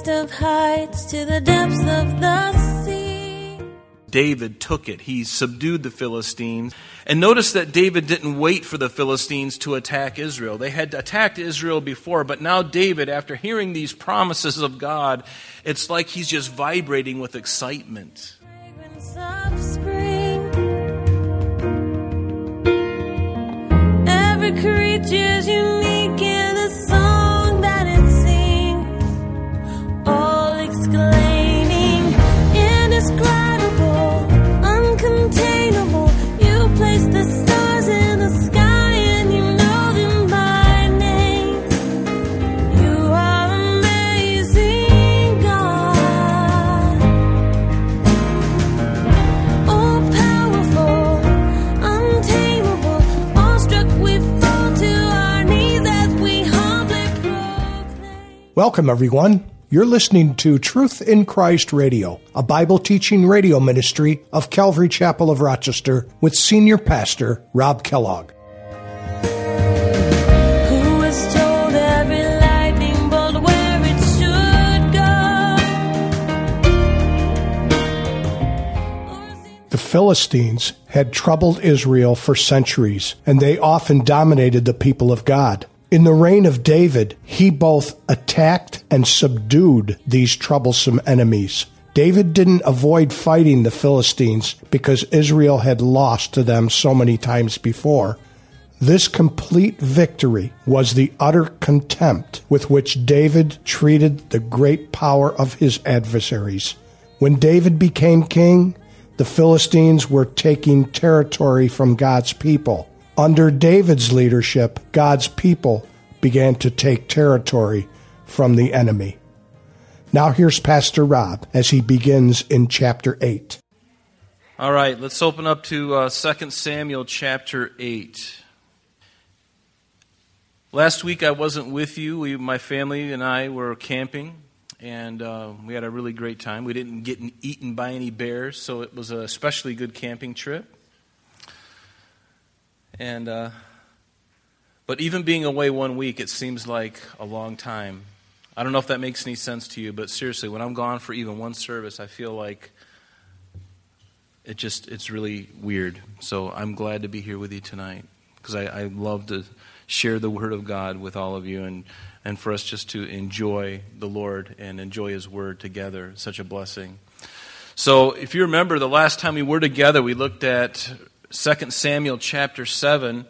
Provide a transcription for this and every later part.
highest of heights to the depths of the sea. David took it. He subdued the Philistines. And notice that David didn't wait for the Philistines to attack Israel. They had attacked Israel before, but now David, after hearing these promises of God, it's like he's just vibrating with excitement. Fragrance of spring. Every creature's unique Welcome, everyone. You're listening to Truth in Christ Radio, a Bible teaching radio ministry of Calvary Chapel of Rochester with Senior Pastor Rob Kellogg. Who was told every lightning bolt where it should go? The Philistines had troubled Israel for centuries, and they often dominated the people of God. In the reign of David, he both attacked and subdued these troublesome enemies. David didn't avoid fighting the Philistines because Israel had lost to them so many times before. This complete victory was the utter contempt with which David treated the great power of his adversaries. When David became king, the Philistines were taking territory from God's people. Under David's leadership, God's people began to take territory from the enemy. Now here's Pastor Rob as he begins in chapter 8. All right, let's open up to uh, 2 Samuel chapter 8. Last week I wasn't with you. We, my family and I were camping, and uh, we had a really great time. We didn't get eaten by any bears, so it was a especially good camping trip. And uh, but even being away one week, it seems like a long time. I don't know if that makes any sense to you, but seriously, when I'm gone for even one service, I feel like it just it's really weird. So I'm glad to be here with you tonight because I, I love to share the Word of God with all of you and and for us just to enjoy the Lord and enjoy His Word together. Such a blessing. So if you remember, the last time we were together, we looked at 2 Samuel chapter 7.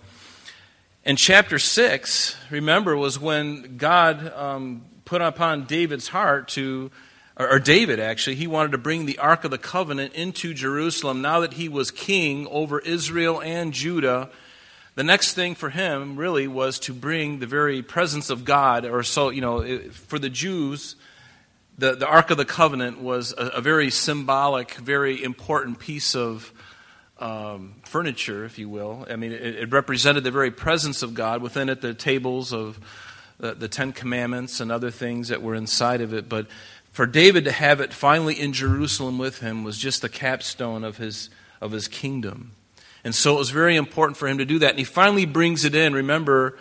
And chapter 6, remember, was when God um, put upon David's heart to, or, or David actually, he wanted to bring the Ark of the Covenant into Jerusalem now that he was king over Israel and Judah. The next thing for him really was to bring the very presence of God, or so, you know, for the Jews, the, the Ark of the Covenant was a, a very symbolic, very important piece of um, furniture, if you will. I mean, it, it represented the very presence of God within it, the tables of the, the Ten Commandments and other things that were inside of it. But for David to have it finally in Jerusalem with him was just the capstone of his, of his kingdom. And so it was very important for him to do that. And he finally brings it in. Remember,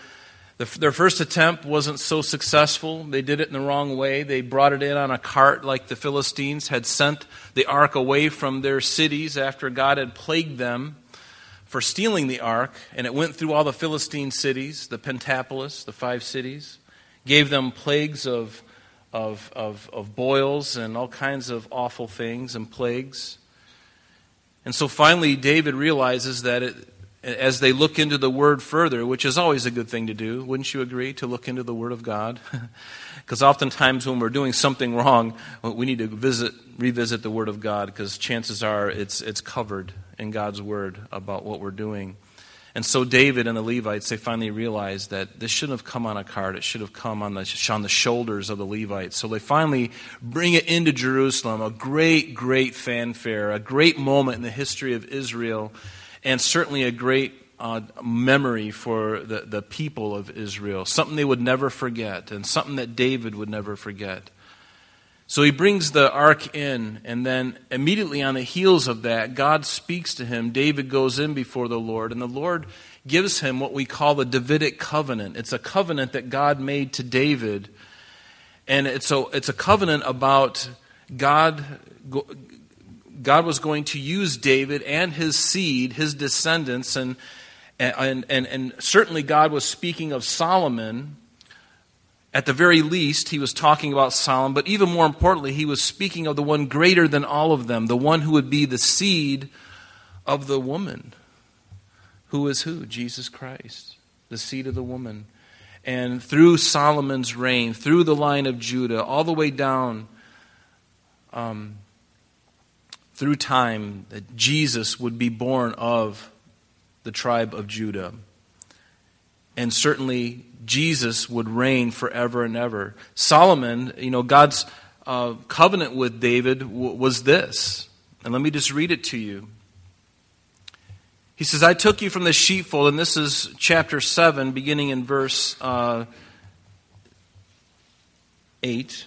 their first attempt wasn't so successful. They did it in the wrong way. They brought it in on a cart like the Philistines had sent the ark away from their cities after God had plagued them for stealing the ark. And it went through all the Philistine cities, the Pentapolis, the five cities, gave them plagues of, of, of, of boils and all kinds of awful things and plagues. And so finally, David realizes that it, as they look into the Word further, which is always a good thing to do, wouldn't you agree, to look into the Word of God? Because oftentimes when we're doing something wrong, we need to visit, revisit the Word of God because chances are it's, it's covered in God's Word about what we're doing. And so David and the Levites, they finally realized that this shouldn't have come on a cart. It should have come on the, on the shoulders of the Levites. So they finally bring it into Jerusalem, a great, great fanfare, a great moment in the history of Israel, and certainly a great uh, memory for the, the people of Israel, something they would never forget, and something that David would never forget. So he brings the ark in, and then immediately on the heels of that, God speaks to him. David goes in before the Lord, and the Lord gives him what we call the Davidic covenant. It's a covenant that God made to David. And it's a, it's a covenant about God. God was going to use David and his seed, his descendants, and, and, and, and certainly God was speaking of Solomon. At the very least, he was talking about Solomon, but even more importantly, he was speaking of the one greater than all of them, the one who would be the seed of the woman. Who is who? Jesus Christ, the seed of the woman. And through Solomon's reign, through the line of Judah, all the way down um, through time, that Jesus would be born of the tribe of Judah. And certainly, Jesus would reign forever and ever. Solomon, you know, God's uh, covenant with David w- was this. And let me just read it to you. He says, I took you from the sheepfold, and this is chapter 7, beginning in verse uh, 8.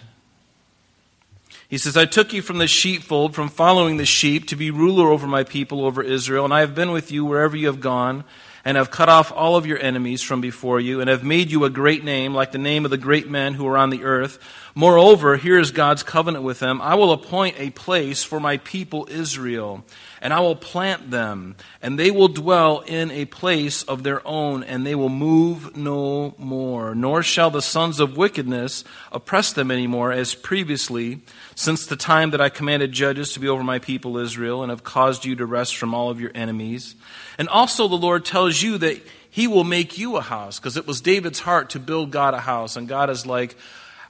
He says, I took you from the sheepfold, from following the sheep, to be ruler over my people, over Israel, and I have been with you wherever you have gone, and have cut off all of your enemies from before you, and have made you a great name, like the name of the great men who are on the earth. Moreover, here is God's covenant with them I will appoint a place for my people Israel and I will plant them, and they will dwell in a place of their own, and they will move no more. Nor shall the sons of wickedness oppress them any more, as previously, since the time that I commanded judges to be over my people Israel, and have caused you to rest from all of your enemies. And also the Lord tells you that he will make you a house, because it was David's heart to build God a house, and God is like,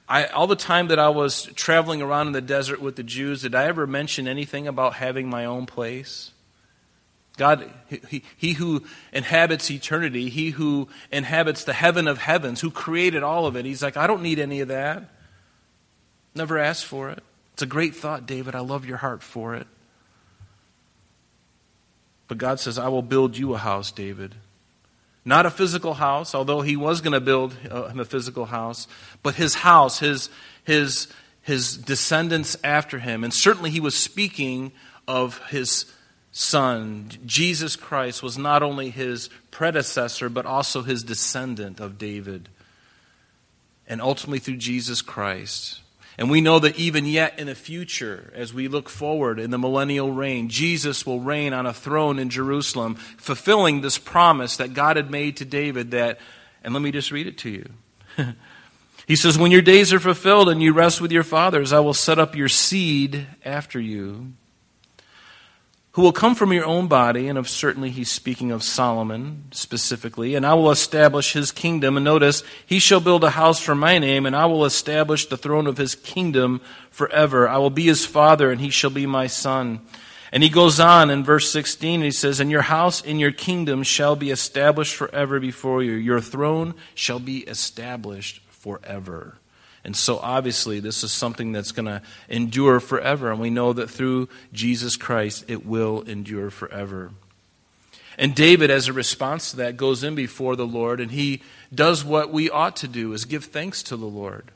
I, all the time that I was traveling around in the desert with the Jews, did I ever mention anything about having my own place? God, he, he, who inhabits eternity, he who inhabits the heaven of heavens, who created all of it, he's like, I don't need any of that. Never asked for it. It's a great thought, David. I love your heart for it. But God says, I will build you a house, David. Not a physical house, although he was going to build uh, him a physical house, but his house, his, his, his descendants after him. And certainly he was speaking of his son. Jesus Christ was not only his predecessor, but also his descendant of David. And ultimately through Jesus Christ. And we know that even yet in the future, as we look forward in the millennial reign, Jesus will reign on a throne in Jerusalem, fulfilling this promise that God had made to David that, and let me just read it to you. he says, When your days are fulfilled and you rest with your fathers, I will set up your seed after you who will come from your own body, and of certainly he's speaking of Solomon specifically, and I will establish his kingdom. And notice, he shall build a house for my name, and I will establish the throne of his kingdom forever. I will be his father, and he shall be my son. And he goes on in verse 16, and he says, And your house in your kingdom shall be established forever before you. Your throne shall be established forever. And so, obviously, this is something that's going to endure forever. And we know that through Jesus Christ, it will endure forever. And David, as a response to that, goes in before the Lord and he does what we ought to do is give thanks to the Lord.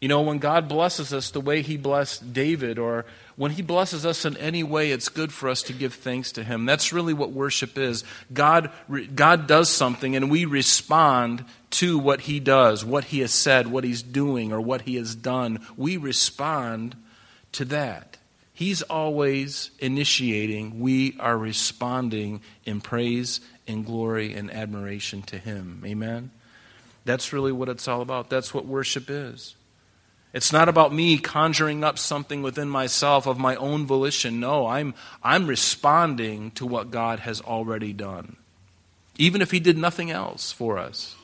You know, when God blesses us the way he blessed David, or when he blesses us in any way, it's good for us to give thanks to him. That's really what worship is. God, God does something and we respond to what he does, what he has said, what he's doing, or what he has done. We respond to that. He's always initiating. We are responding in praise and glory and admiration to him. Amen? That's really what it's all about. That's what worship is. It's not about me conjuring up something within myself of my own volition. No, I'm, I'm responding to what God has already done. Even if He did nothing else for us.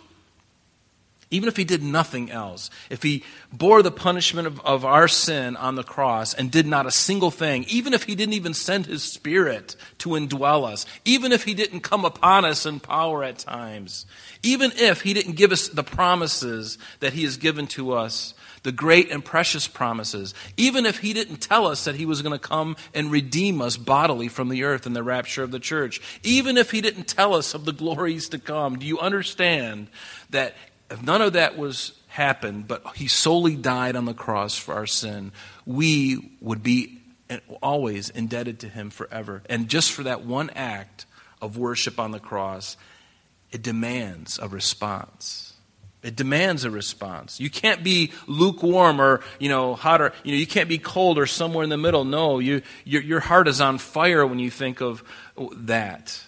Even if He did nothing else. If He bore the punishment of, of our sin on the cross and did not a single thing. Even if He didn't even send His Spirit to indwell us. Even if He didn't come upon us in power at times. Even if He didn't give us the promises that He has given to us the great and precious promises, even if he didn't tell us that he was going to come and redeem us bodily from the earth in the rapture of the church, even if he didn't tell us of the glories to come, do you understand that if none of that was happened, but he solely died on the cross for our sin, we would be always indebted to him forever. And just for that one act of worship on the cross, it demands a response. It demands a response. You can't be lukewarm or, you know, hot or, you know, you can't be cold or somewhere in the middle. No, you, your, your heart is on fire when you think of that.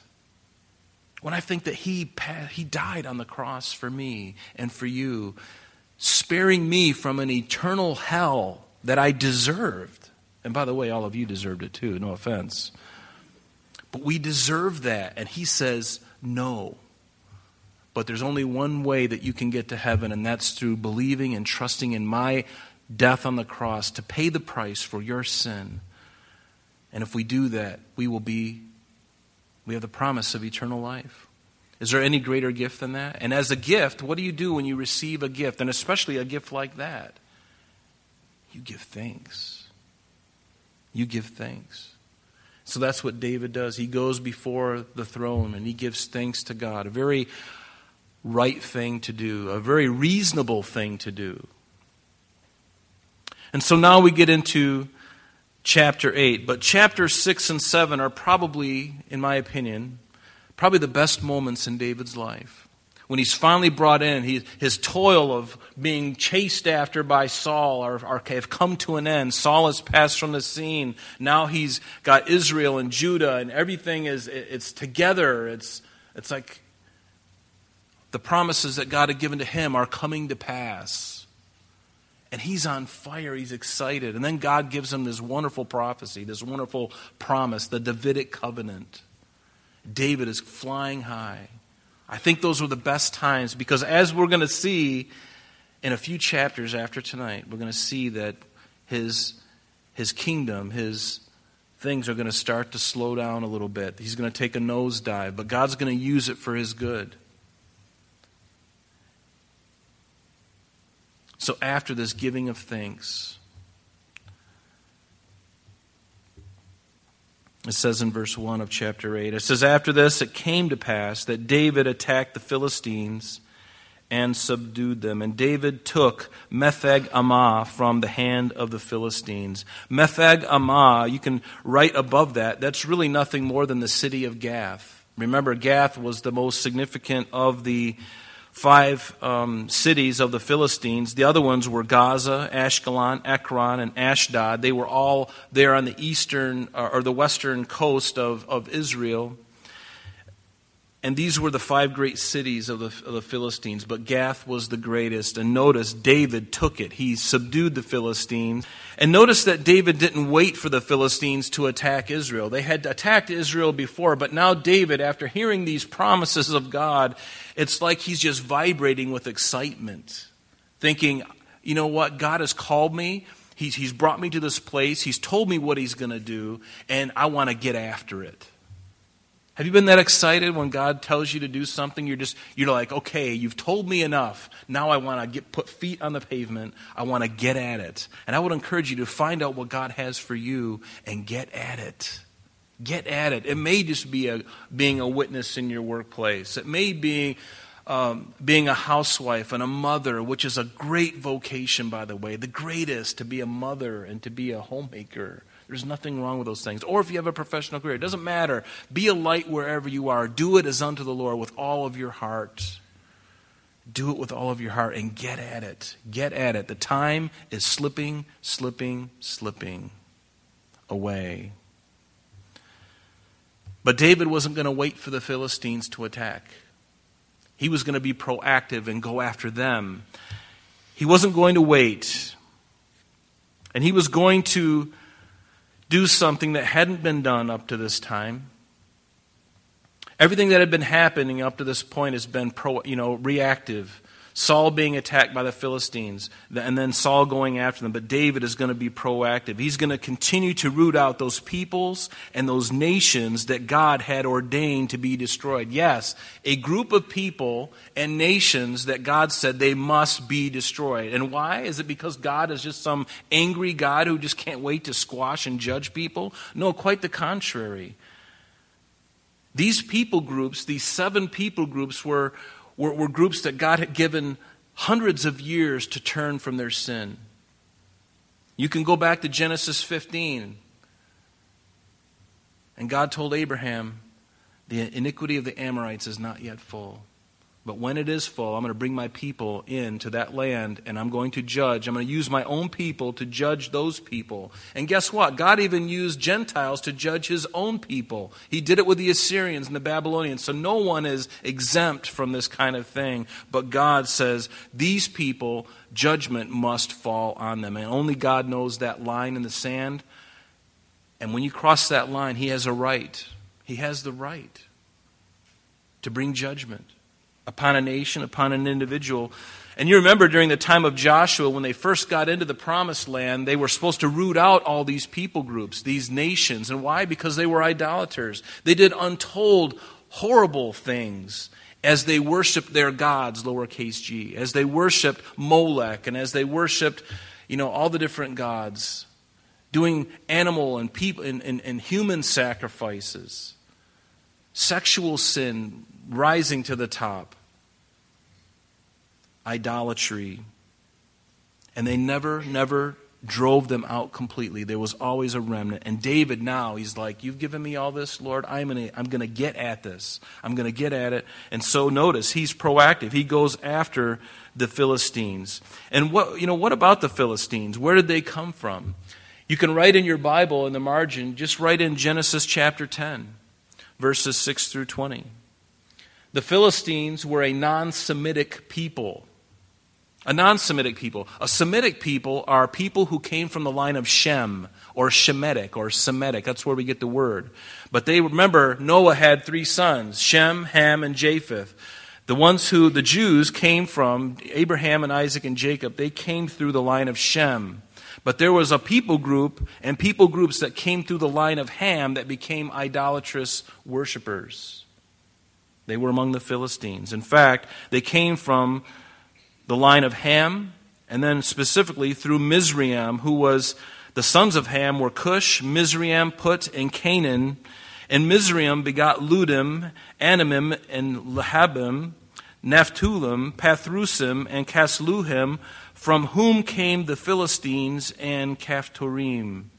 When I think that he, he died on the cross for me and for you, sparing me from an eternal hell that I deserved. And by the way, all of you deserved it too, no offense. But we deserve that. And he says, no. But there's only one way that you can get to heaven, and that's through believing and trusting in my death on the cross to pay the price for your sin. And if we do that, we will be, we have the promise of eternal life. Is there any greater gift than that? And as a gift, what do you do when you receive a gift, and especially a gift like that? You give thanks. You give thanks. So that's what David does. He goes before the throne and he gives thanks to God. A very right thing to do, a very reasonable thing to do. And so now we get into chapter 8. But chapter 6 and 7 are probably, in my opinion, probably the best moments in David's life. When he's finally brought in, he, his toil of being chased after by Saul are, are, have come to an end. Saul has passed from the scene. Now he's got Israel and Judah, and everything is it's together. It's, it's like the promises that God had given to him are coming to pass. And he's on fire. He's excited. And then God gives him this wonderful prophecy, this wonderful promise, the Davidic covenant. David is flying high. I think those were the best times because, as we're going to see in a few chapters after tonight, we're going to see that his, his kingdom, his things are going to start to slow down a little bit. He's going to take a nosedive, but God's going to use it for his good. So after this giving of thanks, it says in verse 1 of chapter 8, it says, After this it came to pass that David attacked the Philistines and subdued them. And David took Metheg Ammah from the hand of the Philistines. Metheg Ammah, you can write above that, that's really nothing more than the city of Gath. Remember, Gath was the most significant of the five um, cities of the Philistines. The other ones were Gaza, Ashkelon, Ekron, and Ashdod. They were all there on the eastern uh, or the western coast of, of Israel. And these were the five great cities of the, of the Philistines, but Gath was the greatest. And notice David took it. He subdued the Philistines. And notice that David didn't wait for the Philistines to attack Israel. They had attacked Israel before, but now David, after hearing these promises of God, it's like he's just vibrating with excitement, thinking, you know what? God has called me. He's, he's brought me to this place. He's told me what he's going to do, and I want to get after it. Have you been that excited when God tells you to do something? You're just you're like, okay, you've told me enough. Now I want to get put feet on the pavement. I want to get at it. And I would encourage you to find out what God has for you and get at it. Get at it. It may just be a, being a witness in your workplace. It may be um, being a housewife and a mother, which is a great vocation, by the way, the greatest to be a mother and to be a homemaker. There's nothing wrong with those things. Or if you have a professional career, it doesn't matter. Be a light wherever you are. Do it as unto the Lord with all of your heart. Do it with all of your heart and get at it. Get at it. The time is slipping, slipping, slipping away. But David wasn't going to wait for the Philistines to attack. He was going to be proactive and go after them. He wasn't going to wait. And he was going to do something that hadn't been done up to this time. Everything that had been happening up to this point has been pro, you know, reactive. Saul being attacked by the Philistines, and then Saul going after them. But David is going to be proactive. He's going to continue to root out those peoples and those nations that God had ordained to be destroyed. Yes, a group of people and nations that God said they must be destroyed. And why? Is it because God is just some angry God who just can't wait to squash and judge people? No, quite the contrary. These people groups, these seven people groups, were were, were groups that God had given hundreds of years to turn from their sin. You can go back to Genesis 15. And God told Abraham, The iniquity of the Amorites is not yet full. But when it is full, I'm going to bring my people into that land and I'm going to judge. I'm going to use my own people to judge those people. And guess what? God even used Gentiles to judge his own people. He did it with the Assyrians and the Babylonians. So no one is exempt from this kind of thing. But God says, these people, judgment must fall on them. And only God knows that line in the sand. And when you cross that line, he has a right. He has the right to bring judgment upon a nation, upon an individual. And you remember during the time of Joshua, when they first got into the promised land, they were supposed to root out all these people groups, these nations. And why? Because they were idolaters. They did untold, horrible things as they worshiped their gods, lowercase g, as they worshiped Molech, and as they worshiped, you know, all the different gods, doing animal and people and, and, and human sacrifices, sexual sin rising to the top, idolatry. And they never, never drove them out completely. There was always a remnant. And David now, he's like, You've given me all this, Lord. I'm going to I'm to get at this. I'm going to get at it. And so notice, he's proactive. He goes after the Philistines. And what, you know, what about the Philistines? Where did they come from? You can write in your Bible in the margin, just write in Genesis chapter 10, verses 6 through 20. The Philistines were a non Semitic people. A non Semitic people. A Semitic people are people who came from the line of Shem or Shemitic or Semitic. That's where we get the word. But they remember Noah had three sons Shem, Ham, and Japheth. The ones who the Jews came from, Abraham and Isaac and Jacob, they came through the line of Shem. But there was a people group and people groups that came through the line of Ham that became idolatrous worshippers. They were among the Philistines. In fact, they came from the line of Ham, and then specifically through Mizraim, who was the sons of Ham were Cush, Mizraim, Put, and Canaan. And Mizraim begot Ludim, Anamim, and Lahabim, Naphthulim, Pathrusim, and Casluhim, from whom came the Philistines and Caphtorim.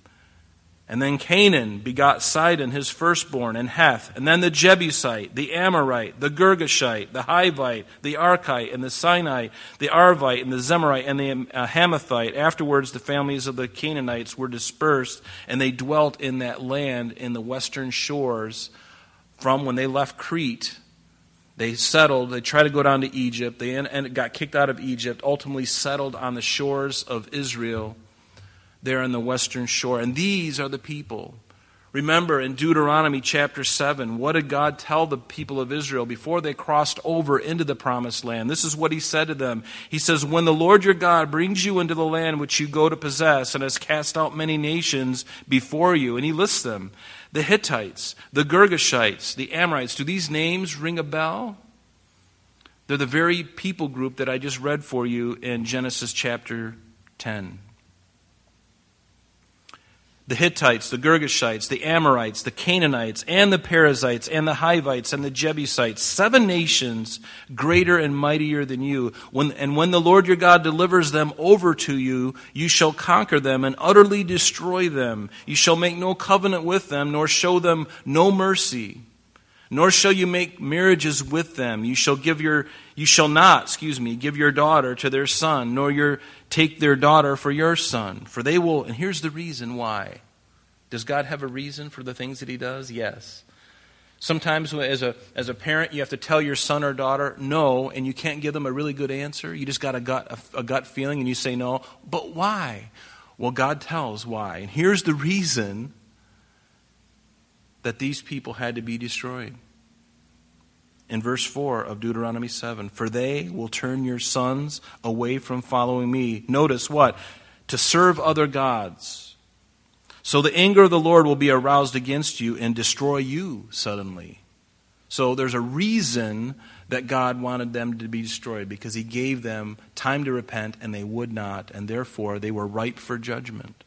And then Canaan begot Sidon, his firstborn, and Heth. And then the Jebusite, the Amorite, the Girgashite, the Hivite, the Arkite, and the Sinite, the Arvite, and the Zemarite, and the uh, Hamathite. Afterwards, the families of the Canaanites were dispersed, and they dwelt in that land in the western shores from when they left Crete. They settled, they tried to go down to Egypt, they and got kicked out of Egypt, ultimately settled on the shores of Israel there on the western shore. And these are the people. Remember in Deuteronomy chapter 7, what did God tell the people of Israel before they crossed over into the promised land? This is what he said to them. He says, When the Lord your God brings you into the land which you go to possess and has cast out many nations before you, and he lists them the Hittites, the Girgashites, the Amorites. Do these names ring a bell? They're the very people group that I just read for you in Genesis chapter 10 the Hittites, the Girgashites, the Amorites, the Canaanites, and the Perizzites, and the Hivites, and the Jebusites, seven nations greater and mightier than you. When, and when the Lord your God delivers them over to you, you shall conquer them and utterly destroy them. You shall make no covenant with them, nor show them no mercy. Nor shall you make marriages with them. You shall give your, you shall not, excuse me, give your daughter to their son, nor your take their daughter for your son. For they will, and here's the reason why. Does God have a reason for the things that He does? Yes. Sometimes, as a, as a parent, you have to tell your son or daughter no, and you can't give them a really good answer. You just got a gut, a, a gut feeling, and you say no. But why? Well, God tells why. And here's the reason that these people had to be destroyed in verse 4 of Deuteronomy 7 For they will turn your sons away from following me. Notice what? To serve other gods. So the anger of the Lord will be aroused against you and destroy you suddenly. So there's a reason that God wanted them to be destroyed because he gave them time to repent and they would not, and therefore they were ripe for judgment.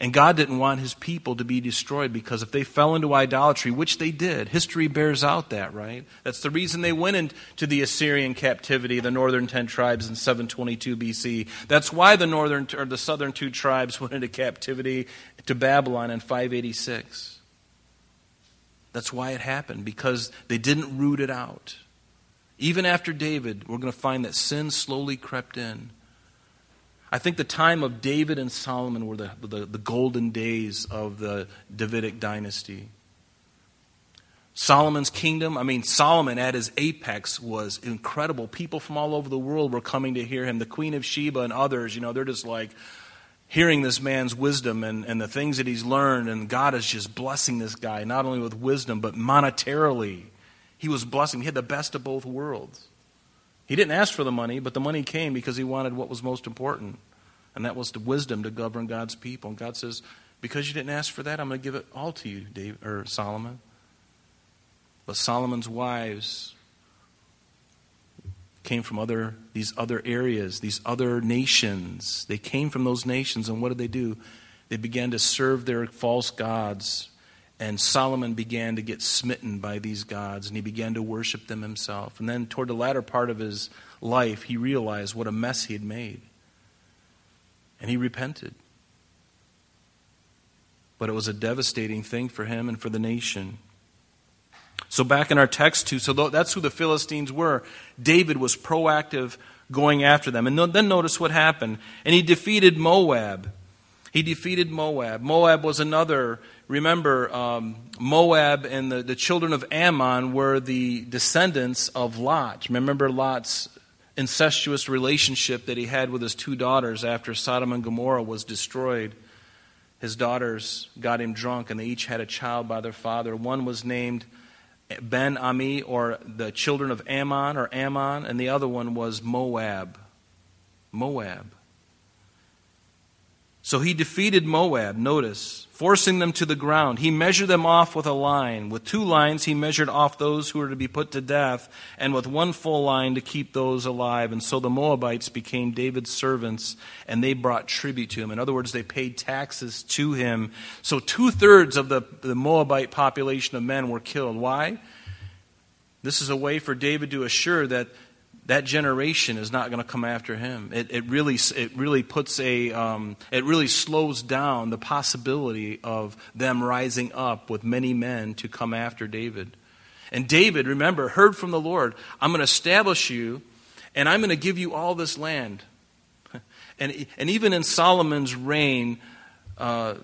And God didn't want his people to be destroyed because if they fell into idolatry, which they did, history bears out that, right? That's the reason they went into the Assyrian captivity, the northern 10 tribes in 722 BC. That's why the northern or the southern two tribes went into captivity to Babylon in 586. That's why it happened because they didn't root it out. Even after David, we're going to find that sin slowly crept in. I think the time of David and Solomon were the, the, the golden days of the Davidic dynasty. Solomon's kingdom, I mean, Solomon at his apex was incredible. People from all over the world were coming to hear him. The Queen of Sheba and others, you know, they're just like hearing this man's wisdom and, and the things that he's learned, and God is just blessing this guy, not only with wisdom, but monetarily. He was blessing. He had the best of both worlds. He didn't ask for the money, but the money came because he wanted what was most important, and that was the wisdom to govern God's people. And God says, Because you didn't ask for that, I'm going to give it all to you, Dave, or Solomon. But Solomon's wives came from other these other areas, these other nations. They came from those nations, and what did they do? They began to serve their false gods. And Solomon began to get smitten by these gods, and he began to worship them himself. And then, toward the latter part of his life, he realized what a mess he had made. And he repented. But it was a devastating thing for him and for the nation. So, back in our text, too, so that's who the Philistines were. David was proactive going after them. And then notice what happened. And he defeated Moab. He defeated Moab. Moab was another, remember, um, Moab and the, the children of Ammon were the descendants of Lot. Remember Lot's incestuous relationship that he had with his two daughters after Sodom and Gomorrah was destroyed. His daughters got him drunk, and they each had a child by their father. One was named Ben Ami, or the children of Ammon, or Ammon, and the other one was Moab. Moab. So he defeated Moab, notice, forcing them to the ground. He measured them off with a line. With two lines, he measured off those who were to be put to death, and with one full line to keep those alive. And so the Moabites became David's servants, and they brought tribute to him. In other words, they paid taxes to him. So two thirds of the, the Moabite population of men were killed. Why? This is a way for David to assure that that generation is not going to come after him. It, it, really, it really puts a, um, it really slows down the possibility of them rising up with many men to come after David. And David, remember, heard from the Lord, I'm going to establish you and I'm going to give you all this land. And, and even in Solomon's reign, uh,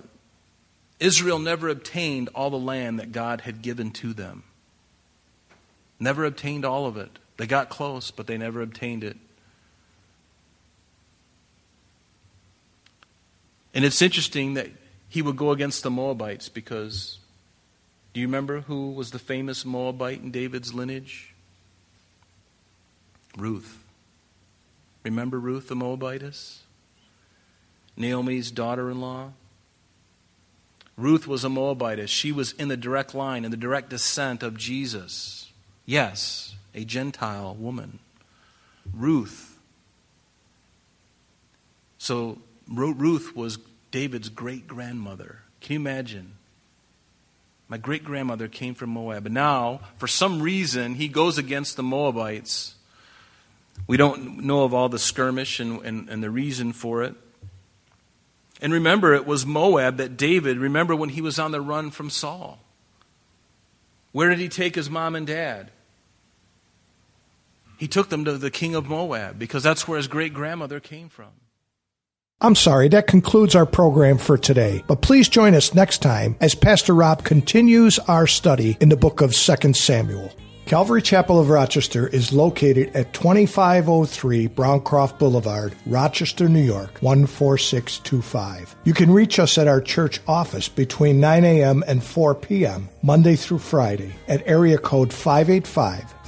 Israel never obtained all the land that God had given to them. Never obtained all of it. They got close, but they never obtained it. And it's interesting that he would go against the Moabites because do you remember who was the famous Moabite in David's lineage? Ruth. Remember Ruth the Moabitess? Naomi's daughter in law? Ruth was a Moabitess. She was in the direct line, in the direct descent of Jesus. Yes, a Gentile woman. Ruth. So Ruth was David's great grandmother. Can you imagine? My great grandmother came from Moab. And now, for some reason, he goes against the Moabites. We don't know of all the skirmish and, and, and the reason for it. And remember, it was Moab that David, remember when he was on the run from Saul. Where did he take his mom and dad? He took them to the king of Moab because that's where his great grandmother came from. I'm sorry, that concludes our program for today. But please join us next time as Pastor Rob continues our study in the book of 2 Samuel. Calvary Chapel of Rochester is located at 2503 Browncroft Boulevard, Rochester, New York, 14625. You can reach us at our church office between 9 a.m. and 4 p.m., Monday through Friday, at area code 585